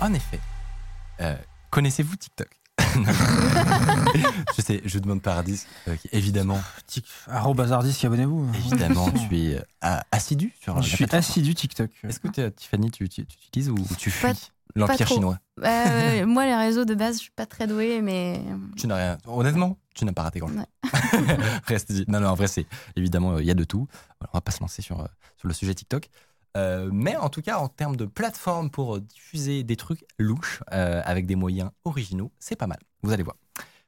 En effet, euh, connaissez-vous TikTok? Je sais, je demande par Ardis, euh, évidemment, Tic, arrobas Ardis, abonnez-vous. évidemment, tu es euh, assidu sur la Je suis assidu TikTok. Est-ce que tu- Tiffany, tu, tu, tu utilises ou tu fuis l'empire chinois? Euh, moi, les réseaux de base, je suis pas très douée, mais Tu n'as rien. Honnêtement, tu n'as pas raté grand-chose. Ouais. Reste dit. Non, non, en vrai, c'est évidemment, euh, il y a de tout. Voilà, on va pas se lancer sur, euh, sur le sujet TikTok. Euh, mais en tout cas, en termes de plateforme pour diffuser des trucs louches euh, avec des moyens originaux, c'est pas mal. Vous allez voir.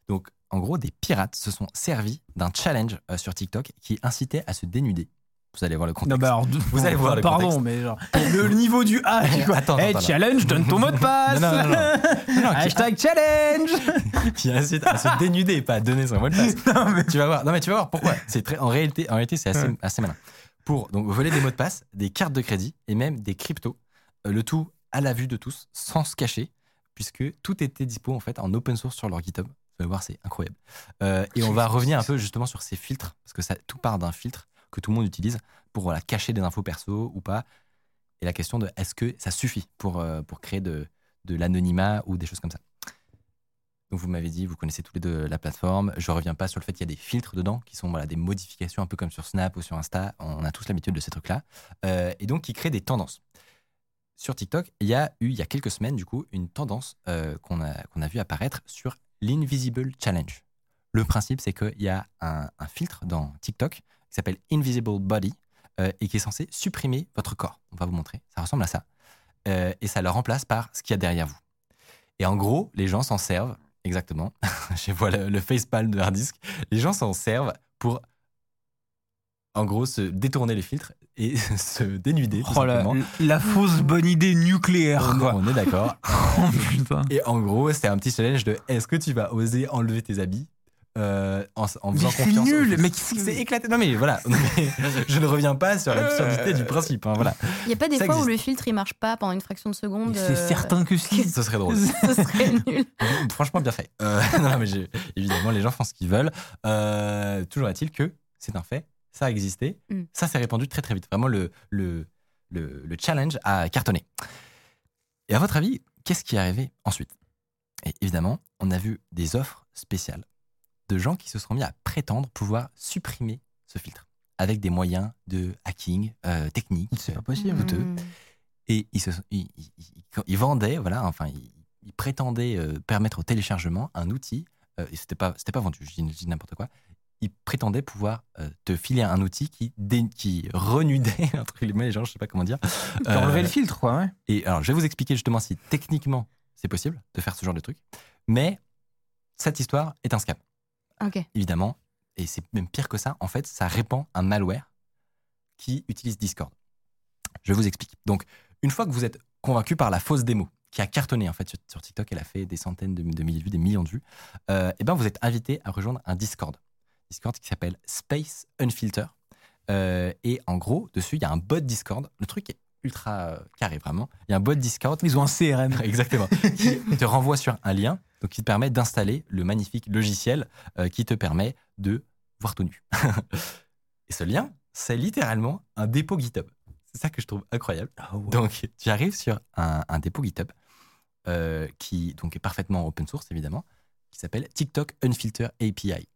Donc, en gros, des pirates se sont servis d'un challenge euh, sur TikTok qui incitait à se dénuder. Vous allez voir le contexte. Non, bah alors, Vous allez voir le Pardon, contexte. mais genre, le niveau du A. Attends, hey, attends, attends. challenge, donne ton mot de passe. Non, non, Hashtag challenge. qui incite à se dénuder et pas à donner son mot de passe. Tu vas voir. Non mais tu vas voir pourquoi. C'est très en réalité en réalité c'est assez, assez malin. Pour donc voler des mots de passe, des cartes de crédit et même des cryptos, euh, le tout à la vue de tous, sans se cacher, puisque tout était dispo en fait en open source sur leur GitHub. Vous allez voir, c'est incroyable. Euh, et on va revenir un peu justement sur ces filtres parce que ça tout part d'un filtre que tout le monde utilise pour cacher des infos perso ou pas. Et la question de est-ce que ça suffit pour, euh, créer de l'anonymat ou des choses comme ça? Donc vous m'avez dit, vous connaissez tous les deux la plateforme. Je reviens pas sur le fait qu'il y a des filtres dedans, qui sont voilà, des modifications un peu comme sur Snap ou sur Insta. On a tous l'habitude de ces trucs-là. Euh, et donc qui créent des tendances. Sur TikTok, il y a eu, il y a quelques semaines, du coup, une tendance euh, qu'on a, qu'on a vu apparaître sur l'Invisible Challenge. Le principe, c'est qu'il y a un, filtre dans TikTok qui s'appelle Invisible Body euh, et qui est censé supprimer votre corps. On va vous montrer. Ça ressemble à ça. Et ça le remplace par ce qu'il y a derrière vous. Et en gros, les gens s'en servent, exactement. Je vois le, le facepalm de hard disk. Les gens s'en servent pour, en gros, se détourner les filtres et se dénuder. tout Oh la, la fausse bonne idée nucléaire, On, quoi. on est d'accord. Oh, putain. Et en gros, c'est un petit challenge de est-ce que tu vas oser enlever tes habits euh, en, en faisant Mais c'est confiance au nul, mais c'est éclaté? Non mais voilà, Mais je ne reviens pas sur l'absurdité du principe. hein, voilà, il n'y a pas des Ça fois où le filtre il marche pas pendant une fraction de seconde. C'est euh, certain que si. ce serait drôle. Ce serait nul. Franchement, bien fait. Euh, non, mais évidemment, les gens font ce qu'ils veulent. Euh, toujours est-il que c'est un fait, ça a existé, Mm. ça s'est répandu très très vite. Vraiment, le, le, le, le challenge a cartonné. Et à votre avis, qu'est-ce qui est arrivé ensuite? Et évidemment, on a vu des offres spéciales de gens qui se sont mis à prétendre pouvoir supprimer ce filtre avec des moyens de hacking euh, techniques. C'est pas possible. douteux. Hmm. Et ils, se, ils, ils- ils- ils vendaient, voilà, enfin, ils, ils prétendaient euh, permettre au téléchargement un outil, euh, et c'était pas, c'était pas vendu, je dis, n'importe quoi. Ils prétendaient pouvoir euh, te filer un outil qui, dé- qui renudait, entre guillemets, les gens, je sais pas comment dire. Euh, enlevé le filtre, quoi, ouais. et alors, je vais vous expliquer justement si techniquement c'est possible de faire ce genre de truc, mais cette histoire est un scam Évidemment, et c'est même pire que ça, en fait, ça répand un malware qui utilise Discord. Je vous explique. Donc, une fois que vous êtes convaincu par la fausse démo, qui a cartonné en fait sur, sur TikTok, elle a fait des centaines de, de milliers de vues, des millions de vues, euh, et ben vous êtes invité à rejoindre un Discord. Discord qui s'appelle Space Unfilter. Euh, et en gros, dessus, il y a un bot Discord. Le truc est ultra euh, carré, vraiment. Il y a un bot Discord Ils ont un CRM. Exactement. qui te renvoie sur un lien, donc qui te permet d'installer le magnifique logiciel euh, qui te permet de voir tout nu. Et ce lien, c'est littéralement un dépôt GitHub. C'est ça que je trouve incroyable. Donc, tu arrives sur un, un dépôt GitHub euh, qui donc est parfaitement open source, évidemment, qui s'appelle TikTok Unfilter API.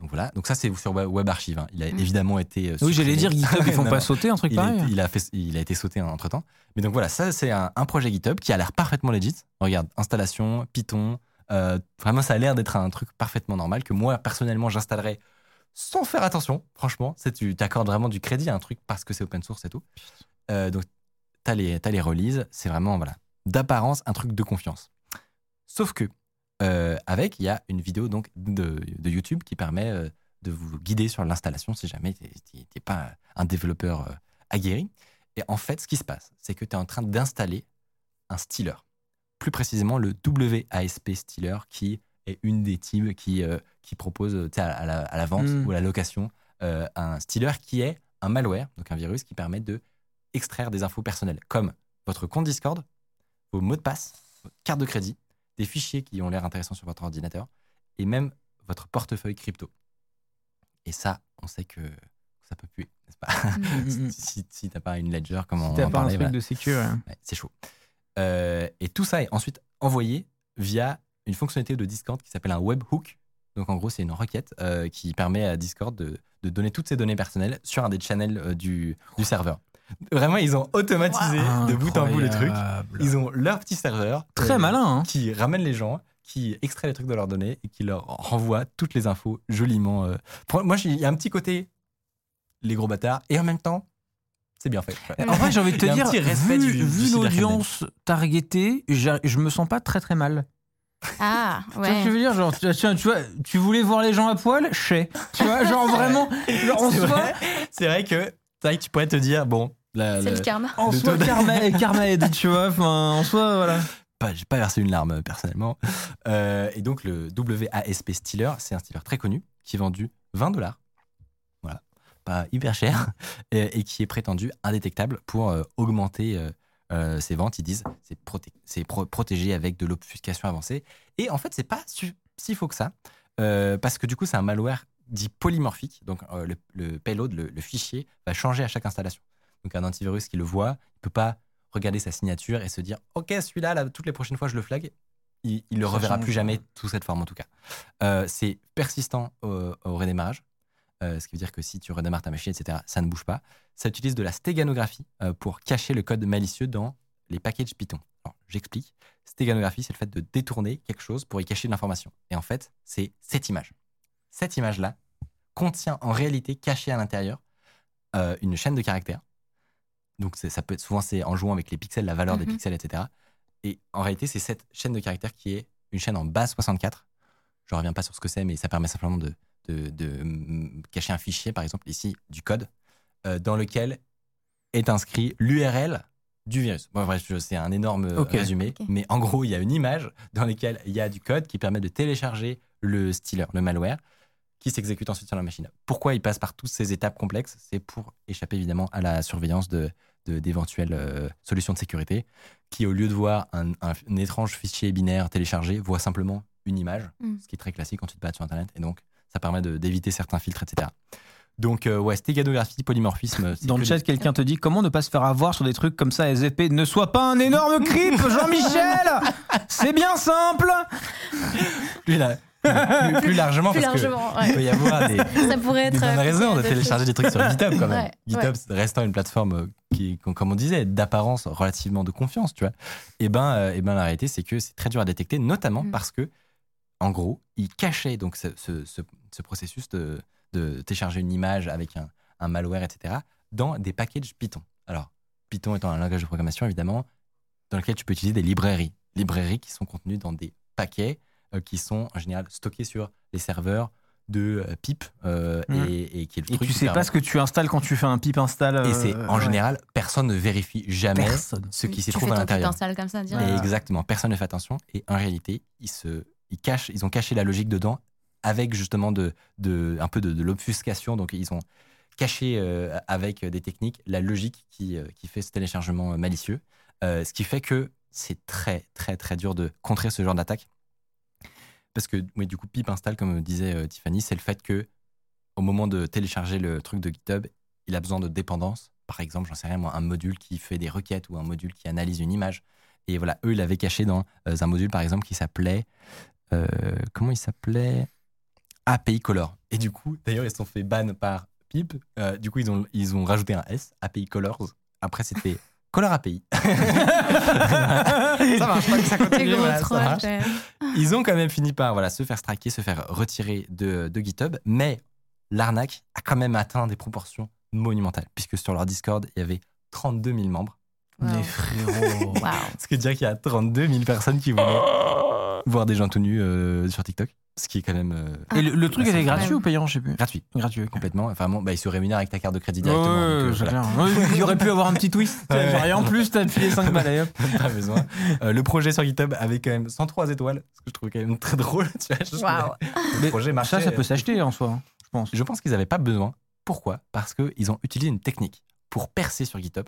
Donc voilà, donc ça c'est sur Web Archive. hein. Il a Mm. évidemment été. euh, Oui, j'allais dire, GitHub, ils font Non, pas sauter un truc Il, pareil. est- il a fait, il a été sauté entre temps. Mais donc voilà, ça c'est un, un projet GitHub qui a l'air parfaitement legit. Regarde, installation, Python. Euh, vraiment, ça a l'air d'être un truc parfaitement normal que moi personnellement j'installerais sans faire attention. Franchement, tu t'accordes vraiment du crédit à un truc parce que c'est open source et tout. Euh, donc t'as les t'as les releases, c'est vraiment voilà d'apparence un truc de confiance. Sauf que euh, avec il y a une vidéo donc de, de YouTube qui permet de vous guider sur l'installation si jamais t'es- t'es pas un développeur aguerri. Et en fait, ce qui se passe, c'est que tu es en train d'installer un stealer. Plus précisément, le WASP stealer, qui est une des teams qui, euh, qui propose à, à la, à la vente Mm. ou à la location euh, un stealer qui est un malware, donc un virus qui permet de extraire des infos personnelles, comme votre compte Discord, vos mots de passe, votre carte de crédit, des fichiers qui ont l'air intéressants sur votre ordinateur, et même votre portefeuille crypto. Et ça, on sait que ça peut puer, n'est-ce pas? Mm, mm. Si, si t'as pas une ledger, comme on Si t'as en pas un truc de sécu. ouais. Ouais, c'est chaud. Euh, et tout ça est ensuite envoyé via une fonctionnalité de Discord qui s'appelle un webhook. Donc en gros, c'est une requête euh, qui permet à Discord de, de donner toutes ses données personnelles sur un des channels euh, du, du serveur. Vraiment, ils ont automatisé de bout en bout le truc. Incroyable. Ils ont leur petit serveur. Très malin. Hein. Qui ramène les gens, qui extrait les trucs de leurs données et qui leur renvoie toutes les infos joliment. Moi, il y a un petit côté les gros bâtards et en même temps, c'est bien fait. En vrai, j'ai envie de te dire, vu, du- vu l'audience targetée, je me sens pas très très mal. Ah, Tu vois ce que je ouais. veux dire genre, tu, tu- tu vois, tu voulais voir les gens à poil Chez. Tu vois, genre vraiment, genre, en C'est soi, vrai, c'est vrai que c'est vrai que tu pourrais te dire bon, la- C'est le karma. en Le soi, karma, karma aide, tu vois. Enfin, en soi, voilà. pas, j'ai pas versé une larme personnellement. Euh, et donc le WASP Stealer, c'est un stealer très connu qui est vendu 20 dollars. Pas hyper cher et, et qui est prétendu indétectable pour euh, augmenter euh, euh, ses ventes. Ils disent c'est proté- c'est pro- protégé avec de l'obfuscation avancée. Et en fait, c'est pas si faux que ça parce que du coup, c'est un malware dit polymorphique. Donc le, le payload, le, le fichier, va changer à chaque installation. Donc un antivirus qui le voit, il peut pas regarder sa signature et se dire ok celui-là là, toutes les prochaines fois je le flag il, il le reverra plus jamais sous cette forme en tout cas Euh, c'est persistant au, au redémarrage euh, ce qui veut dire que si tu redémarres ta machine etc ça ne bouge pas ça utilise de la stéganographie euh, pour cacher le code malicieux dans les packages Python alors j'explique stéganographie c'est le fait de détourner quelque chose pour y cacher de l'information et en fait c'est cette image cette image là contient en réalité caché à l'intérieur euh, une chaîne de caractères donc ça peut être souvent c'est en jouant avec les pixels, la valeur des Mhm. pixels, etc. Et en réalité, c'est cette chaîne de caractères qui est une chaîne en base 64. Je reviens pas sur ce que c'est, mais ça permet simplement de, de, de, mm, cacher un fichier, par exemple ici, du code, euh, dans lequel est inscrit l'URL du virus. Bon, bref, c'est un énorme euh, résumé, mais en gros, il y a une image dans laquelle il y a du code qui permet de télécharger le stealer, le malware, qui s'exécute ensuite sur la machine. Pourquoi il passe par toutes ces étapes complexes? C'est pour échapper évidemment à la surveillance de de- d'éventuelles euh, solutions de sécurité qui, au lieu de voir un, un- un étrange fichier binaire téléchargé, voit simplement une image, Mm. ce qui est très classique quand tu te bats sur Internet. Et donc, ça permet d'éviter certains filtres, etc. Donc, euh, ouais, stégadographie, polymorphisme. Dans que le des- chat, quelqu'un te dit comment ne pas se faire avoir sur des trucs comme ça, SFP Ne sois pas un énorme creep, Jean-Michel C'est bien simple plus, la- plus- plus largement, Plus parce que largement, il ouais. peut y avoir des, Ça pourrait des être. bonnes euh, raisons de télécharger des trucs sur GitHub quand même. Ouais, GitHub restant une plateforme euh, qui, comme on disait, d'apparence relativement de confiance, tu vois. Et ben, euh, et ben la réalité, c'est que c'est très dur à détecter, notamment Mm. parce que, en gros, il cachait donc ce, ce- ce- ce processus de, de télécharger une image avec un, un malware, etc., dans des packages Python. Alors, Python étant un langage de programmation, évidemment, dans lequel tu peux utiliser des librairies. Librairies qui sont contenues dans des paquets euh, qui sont en général stockés sur les serveurs de euh, pip euh, Mm. et, et qui est le Et truc tu sais pas ce que tu installes quand tu fais un pip install. et c'est euh, en ouais. général, personne ne vérifie jamais Personne. ce qui s'y trouve fais à l'intérieur. comme ça, direct. Exactement, personne ne fait attention. Et en réalité, ils, se, ils, cachent, ils ont caché la logique dedans avec justement de, de, un peu de, l'obfuscation. Donc ils ont caché euh, avec des techniques la logique qui, euh, qui fait ce téléchargement malicieux. Euh, ce qui fait que c'est très très très dur de contrer ce genre d'attaque. Parce que du coup, pip install, comme disait Tiffany, c'est le fait que au moment de télécharger le truc de GitHub, il a besoin de dépendance. Par exemple, j'en sais rien, moi, un module qui fait des requêtes ou un module qui analyse une image. Et voilà, eux, ils l'avaient caché dans un module, par exemple, qui s'appelait. Euh, comment il s'appelait? API Color. Et du coup, d'ailleurs, ils se sont fait ban par PIP. Euh, du coup, ils ont, ils ont rajouté un S, API Colors. Après, c'était Color API. ça marche pas que ça continue. voilà, ça marche. Ils ont quand même fini par voilà, se faire striker, se faire retirer de, de GitHub, mais l'arnaque a quand même atteint des proportions monumentales, puisque sur leur Discord, il y avait 32 000 membres. Wow. Mais frérot. Waouh. Ce qui veut dire qu'il y a 32 000 personnes qui voulaient voir des gens tout nus euh, sur TikTok. ce qui est quand même euh, Et le, le truc était c'est gratuit ou payant, je sais plus. gratuit. Gratuit. Complètement. Enfin, bon, bah, il se rémunère avec ta carte de crédit directement. donc, euh, voilà. Ouais, Il aurait pu avoir un petit twist. Ouais, genre, ouais. Et en plus, t'as appuyé 5 balles. hop. pas besoin. Euh, le projet sur GitHub avait quand même 103 étoiles, ce que je trouvais quand même très drôle. Tu vois, Waouh. Le projet marchait. Ça, ça peut s'acheter en soi, hein, je pense. Je pense qu'ils n'avaient pas besoin. Pourquoi? Parce qu'ils ont utilisé une technique pour percer sur GitHub.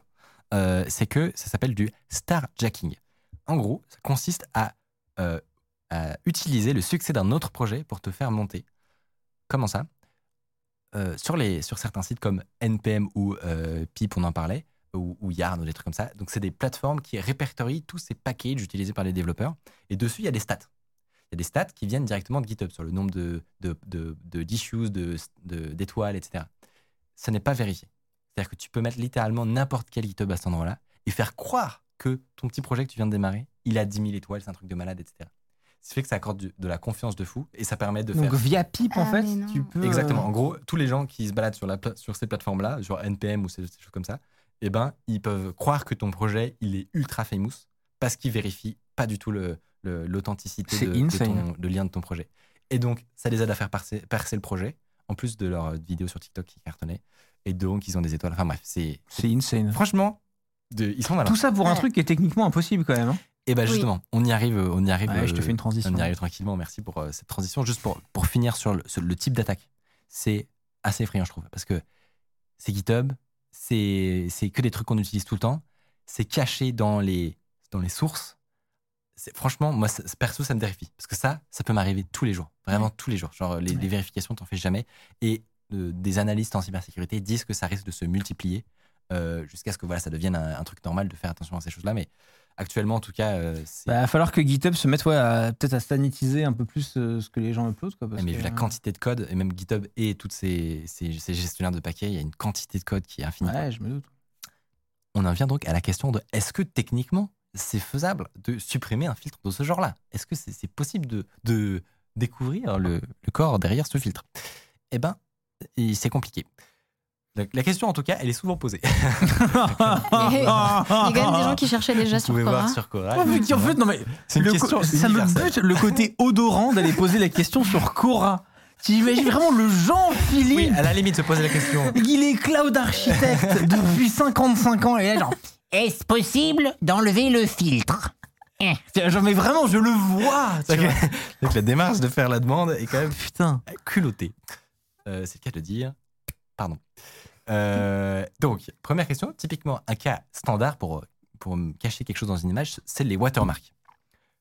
Euh, c'est que ça s'appelle du starjacking. En gros, ça consiste à, euh, utiliser le succès d'un autre projet pour te faire monter. Comment ça? Euh, sur, les, sur certains sites comme NPM ou euh, Pip, on en parlait, ou, Yarn ou des trucs comme ça. Donc, c'est des plateformes qui répertorient tous ces packages utilisés par les développeurs. Et dessus, il y a des stats. Il y a des stats qui viennent directement de GitHub sur le nombre de d'issues, de, de- d'étoiles, etc. Ça n'est pas vérifié. C'est-à-dire que tu peux mettre littéralement n'importe quel GitHub à cet endroit-là et faire croire que ton petit projet que tu viens de démarrer, il a 10 000 étoiles, c'est un truc de malade, etc. Ce qui fait que ça accorde du- de la confiance de fou et ça permet de Donc faire. via Pip, en Ah, fait, mais non. tu peux. euh, Exactement. En gros, tous les gens qui se baladent sur, la, pla- sur ces plateformes-là, sur NPM ou ces, ces choses comme ça, eh ben, ils peuvent croire que ton projet, il est ultra famous parce qu'ils vérifient pas du tout le- le- l'authenticité C'est de, de insane. ton- de lien de ton projet. Et donc, ça les aide à faire percer, percer le projet, en plus de leur vidéo sur TikTok qui cartonnait. Et donc, ils ont des étoiles. Enfin bref, c'est. C'est insane. Franchement, de- ils sont malins. Tout ça pour un Ouais. truc qui est techniquement impossible quand même. hein. Et ben Oui. justement, on y arrive, euh, on y arrive. Ouais, je te euh, fais une transition. On y arrive tranquillement, merci pour euh, cette transition. Juste pour, pour finir sur le, sur le type d'attaque, c'est assez effrayant, je trouve, parce que c'est GitHub, c'est c'est que des trucs qu'on utilise tout le temps, c'est caché dans les, dans les sources. C'est- Franchement, moi, ça- perso, ça me terrifie. Parce que ça, ça peut m'arriver tous les jours. Vraiment tous les jours. Genre, les, les vérifications, t'en fais jamais. Et euh, des analystes en cybersécurité disent que ça risque de se multiplier euh, jusqu'à ce que voilà, ça devienne un, un truc normal de faire attention à ces choses-là. Mais actuellement, en tout cas, euh, c'est. Bah, va falloir que GitHub se mette ouais, peut-être à sanitiser un peu plus euh, ce que les gens uploadent. Quoi, parce Ouais, mais que, vu la euh, quantité de code, et même GitHub et toutes ces, ces, ces gestionnaires de paquets, il y a une quantité de code qui est infinie. Ouais, je me doute. On en vient donc à la question de est-ce que techniquement c'est faisable de supprimer un filtre de ce genre-là? Est-ce que c'est possible de, de découvrir le, le corps derrière ce filtre? Eh ben, c'est compliqué. La, la question en tout cas, elle est souvent posée. Il y a quand même des gens qui cherchaient déjà Vous sur pouvez voir sur. Oh, mais en fait, non, mais c'est une question ça me bute le côté odorant d'aller poser la question sur Cora. Tu imagines vraiment le Jean-Philippe Oui, à la limite, se poser la question. Il est cloud architecte depuis 55 ans et là, genre, Est-ce possible d'enlever le filtre? Tiens, genre, mais vraiment, je le vois. tu C'est vois. Donc la démarche de faire la demande est quand même Putain. culotté. Euh, c'est le cas de le dire. Pardon. Euh, donc, première question. Typiquement, un cas standard pour, pour cacher quelque chose dans une image, c'est les watermarks.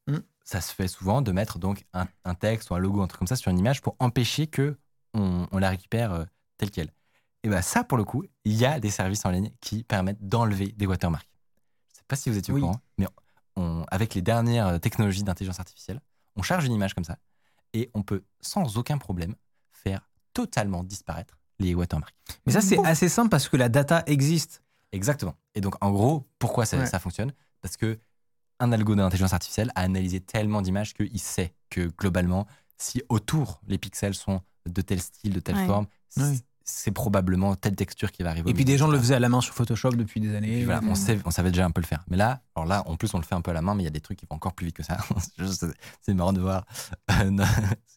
Mm. Ça se fait souvent de mettre donc un, un texte ou un logo, un truc comme ça sur une image pour empêcher que on, on la récupère euh, telle qu'elle. Et bien ça, pour le coup, il y a des services en ligne qui permettent d'enlever des watermarks. Je ne sais pas si vous étiez Oui. au courant, mais on- avec les dernières technologies d'intelligence artificielle, on charge une image comme ça et on peut sans aucun problème faire totalement disparaître les watermarks. Mais ça, c'est assez simple parce que la data existe. Exactement. Et donc, en gros, pourquoi ça, Ouais. ça fonctionne? Parce que un algo d'intelligence artificielle a analysé tellement d'images qu'il sait que globalement, si autour les pixels sont de tel style, de telle Ouais. forme, Ouais. C'est probablement telle texture qui va arriver. Et puis des gens le faisaient à la main sur Photoshop depuis des années. voilà, on, sait, on savait déjà un peu le faire. Mais là, alors là, en plus, on le fait un peu à la main, mais il y a des trucs qui vont encore plus vite que ça. C'est marrant de voir,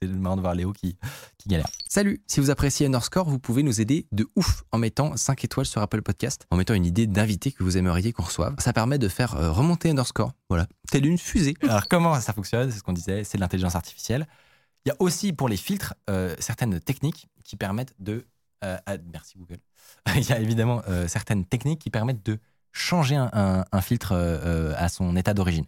c'est marrant de voir Léo qui, qui galère. Salut, si vous appréciez Underscore, vous pouvez nous aider de ouf en mettant 5 étoiles sur Apple Podcast, en mettant une idée d'invité que vous aimeriez qu'on reçoive. Ça permet de faire euh, remonter Underscore, voilà, telle une fusée. Alors comment ça fonctionne? C'est ce qu'on disait, c'est de l'intelligence artificielle. Il y a aussi pour les filtres euh, certaines techniques qui permettent de... euh, merci Google. Il y a évidemment euh, certaines techniques qui permettent de changer un, un- un filtre euh, à son état d'origine.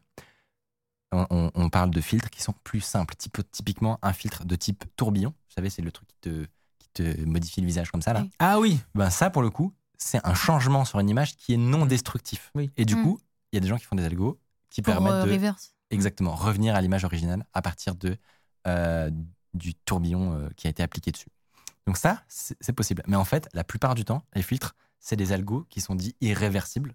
On, on- on parle de filtres qui sont plus simples. Type- typiquement, un filtre de type tourbillon. Vous savez, c'est le truc qui te, qui te modifie le visage comme ça. Là. Oui. Ah oui. Ben, ça, pour le coup, c'est un changement sur une image qui est non destructif. Oui. Et du Mm. coup, il y a des gens qui font des algos qui Pour permettent euh, de reverse. exactement revenir à l'image originale à partir de, euh, du tourbillon euh, qui a été appliqué dessus. Donc ça, c'est possible. Mais en fait, la plupart du temps, les filtres, c'est des algos qui sont dits irréversibles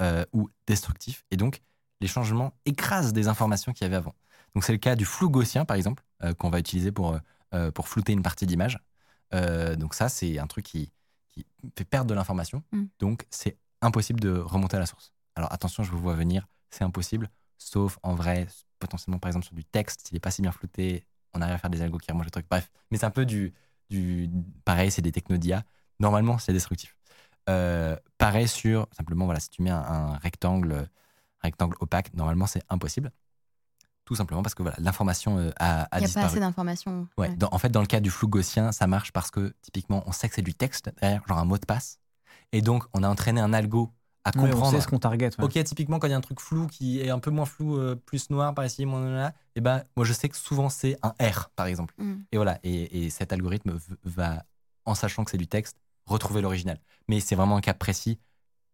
euh, ou destructifs. Et donc, les changements écrasent des informations qu'il y avait avant. Donc c'est le cas du flou gaussien, par exemple, euh, qu'on va utiliser pour, euh, pour flouter une partie d'image. Donc ça, c'est un truc qui, qui fait perdre de l'information. Mm. Donc c'est impossible de remonter à la source. Alors attention, je vous vois venir, c'est impossible, sauf en vrai, potentiellement par exemple sur du texte, s'il n'est pas si bien flouté, on arrive à faire des algos qui remontent le truc. Bref, mais c'est un peu du, du. Pareil, c'est des technodia. Normalement, c'est destructif. Euh, pareil sur. Simplement, voilà, si tu mets un, un rectangle, rectangle opaque, normalement, c'est impossible. Tout simplement parce que voilà, l'information euh, a, a Il n'y a pas assez d'informations. Ouais, Ouais. en fait, dans le cas du flou gaussien, ça marche parce que typiquement, on sait que c'est du texte derrière, genre un mot de passe. Et donc, on a entraîné un algo à Ouais, on comprendre. sait ce qu'on target. ouais. Ok, typiquement, quand il y a un truc flou qui est un peu moins flou, euh, plus noir par ici, moins là, et ben, moi, je sais que souvent, c'est un R, par exemple. Mm. Et voilà, et, et cet algorithme va, en sachant que c'est du texte, retrouver l'original. Mais c'est vraiment un cas précis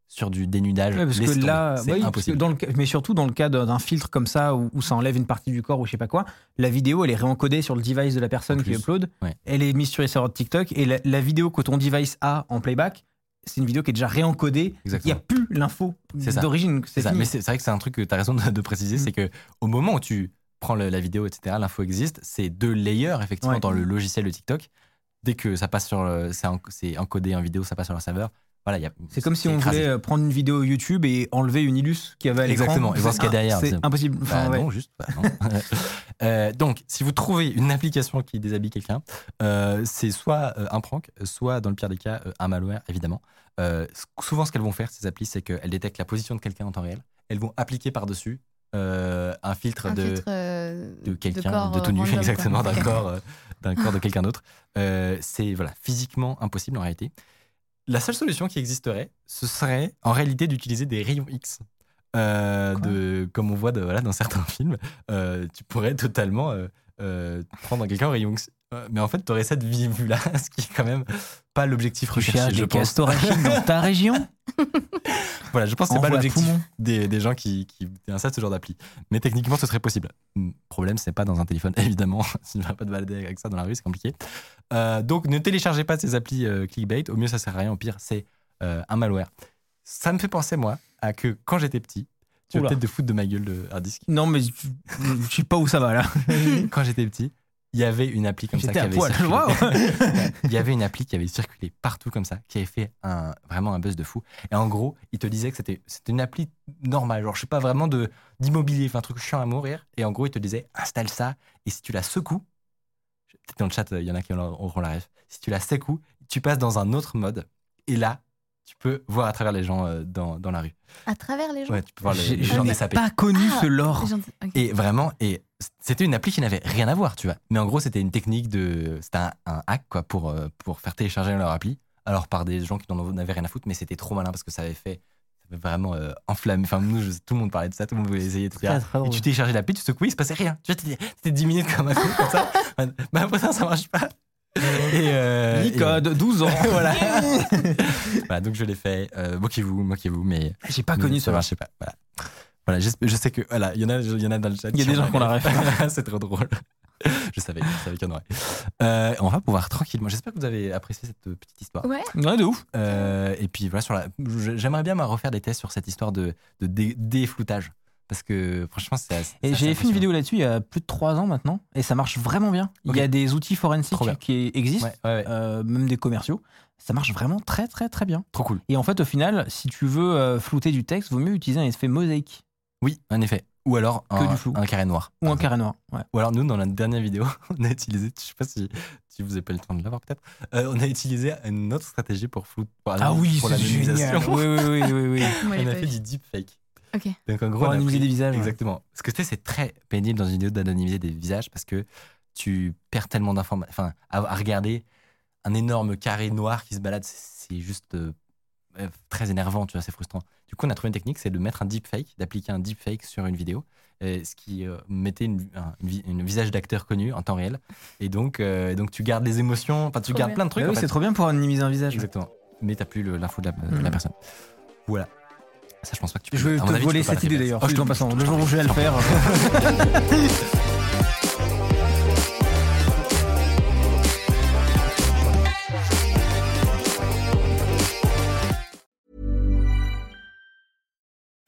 sur du dénudage. Ouais, parce laisse que tomber. là, c'est oui, parce que impossible. dans le cas- mais surtout dans le cas d'un filtre comme ça où, où ça enlève une partie du corps ou je sais pas quoi, la vidéo elle est réencodée sur le device de la personne qui upload. ouais. Elle est mise sur les serveurs de TikTok et la, la vidéo que ton device a en playback, c'est une vidéo qui est déjà réencodée. Il n'y a plus l'info d'origine. C'est ça. Mais c'est vrai que c'est un truc que tu as raison de, de préciser, Mm. c'est que au moment où tu prends le- la vidéo, etc., l'info existe, c'est deux layers, effectivement, Ouais. dans le logiciel de TikTok. Dès que ça passe sur le- c'est en- c'est encodé en vidéo, ça passe sur leur serveur. Voilà, il y a- C'est comme si on écrasé. voulait euh, prendre une vidéo YouTube et enlever une illus qui avait à l'écran. Exactement, et voir ce qu'il y a C'est- derrière. C'est impossible. Enfin, Bah ouais. non, juste. bah non. Euh, donc, si vous trouvez une application qui déshabille quelqu'un, euh, c'est soit euh, un prank, soit dans le pire des cas, euh, un malware, évidemment. Euh, souvent, ce qu'elles vont faire, ces applis, c'est qu'elles détectent la position de quelqu'un en temps réel. Elles vont appliquer par-dessus euh, un filtre Un de, filtre euh, de quelqu'un, de, tout nu, exactement, d'un corps, euh, d'un corps de quelqu'un d'autre. Euh, c'est voilà, physiquement impossible en réalité. La seule solution qui existerait, ce serait en réalité d'utiliser des rayons X. Euh, de, comme on voit de, voilà, dans certains films, euh, tu pourrais totalement euh, prendre quelqu'un en rayon X. Euh, Mais en fait, tu aurais cette vue- vue-là, ce qui est quand même pas l'objectif Tu recherché. cherches Je des pense. dans ta région Voilà, je pense que c'est pas l'objectif des, des gens qui, qui installent ce genre d'appli. Mais techniquement, ce serait possible. Hmm, Problème, c'est pas dans un téléphone, évidemment. tu ne vas pas te balader avec ça dans la rue, c'est compliqué. Euh, donc, ne téléchargez pas ces applis euh, clickbait. Au mieux, ça sert à rien. Au pire, c'est euh, un malware. Ça me fait penser, moi, à que quand j'étais petit, tu vas peut-être te foutre de ma gueule de hard disk. Non, mais je je sais pas où ça va là. quand j'étais petit, il y avait une appli comme ça qui avait poil. circulé. Waouh. il y avait une appli qui avait circulé partout comme ça, qui avait fait un, vraiment un buzz de fou. Et en gros, il te disait que c'était c'était une appli normale, genre je sais pas vraiment de d'immobilier, enfin un truc chiant à mourir. Et en gros, il te disait installe ça et si tu la secoues, peut-être dans le chat, il y en a qui auront la ref. Si tu la secoues, tu passes dans un autre mode et là, tu peux voir à travers les gens euh, dans, dans la rue. À travers les gens. Ouais, tu peux voir les, les gens j'ai des sapés. pas connu Ah, ce lore. Et vraiment, et c'était une appli qui n'avait rien à voir, tu vois. Mais en gros, c'était une technique de. C'était un, un hack, quoi, pour, euh, pour faire télécharger leur appli. Alors, par des gens qui n'en avaient rien à foutre, mais c'était trop malin parce que ça avait fait. Ça avait vraiment euh, enflammé. Enfin, nous, je- tout le monde parlait de ça, tout le monde voulait essayer, etc. Très, très Et tu téléchargeais l'appli, tu secouais, il se passait rien. Tu vois, t'étais t'étais 10 minutes comme un con, comme ça. bah, après ça, ça marche pas. Et, euh, et- Nicode, 12 ans. voilà. Voilà, donc je l'ai fait. Euh, moquez-vous, moquez-vous, mais. J'ai pas mais connu ça lore. marchait pas. Voilà. Voilà, je sais que voilà, il y en a, il y en a dans le chat. Il y a des gens qui ont la ref. c'est trop drôle. Je savais, je savais qu'il y en aurait. Euh, on va pouvoir tranquillement. J'espère que vous avez apprécié cette petite histoire. Ouais. Ouais, de ouf. Euh, et puis voilà, sur la, j'aimerais bien moi, refaire des tests sur cette histoire de, de dé- défloutage. Parce que franchement, c'est assez- Et j'ai fait une vidéo là-dessus il y a plus de 3 ans maintenant, et ça marche vraiment bien. Il y a des outils forensiques qui existent, Ouais, ouais, ouais. euh, même des commerciaux. Ça marche vraiment très très très bien. Trop cool. Et en fait, au final, si tu veux euh, flouter du texte, vaut mieux utiliser un effet mosaïque Oui, en effet. Ou alors Que un, du flou. un carré noir. ou un exemple. carré noir. Ouais. Ou alors nous, dans notre dernière vidéo, on a utilisé, je sais pas si, si vous avez pas le temps de l'avoir peut-être, euh, on a utilisé une autre stratégie pour flou. Pour Ah oui, pour c'est l'anonymisation. génial. Oui, oui, oui, oui, oui. Moi, j'ai On a fait vu. du deepfake. Ok. Donc en gros, Pour on a anonymiser pris- des visages, ouais. Exactement. Parce que tu sais, c'est très pénible dans une vidéo d'anonymiser des visages parce que tu perds tellement d'informations. Enfin, à, à regarder un énorme carré noir qui se balade, c'est juste euh, très énervant, tu vois, c'est frustrant. Du coup, on a trouvé une technique, c'est de mettre un deepfake, d'appliquer un deepfake sur une vidéo, euh, ce qui euh, mettait une, un une vi- une visage d'acteur connu en temps réel. Et donc, euh, donc tu gardes les émotions, enfin tu Trop gardes bien. plein de trucs. Oui, c'est trop bien pour anonymiser un visage. Exactement. Mais t'as plus l'info de, la- de la Mhm. personne. Voilà. Ça, je pense pas que tu peux. Je vais te avis, voler cette idée d'ailleurs. Oh, je en te- passant, je le jour où je vais le faire.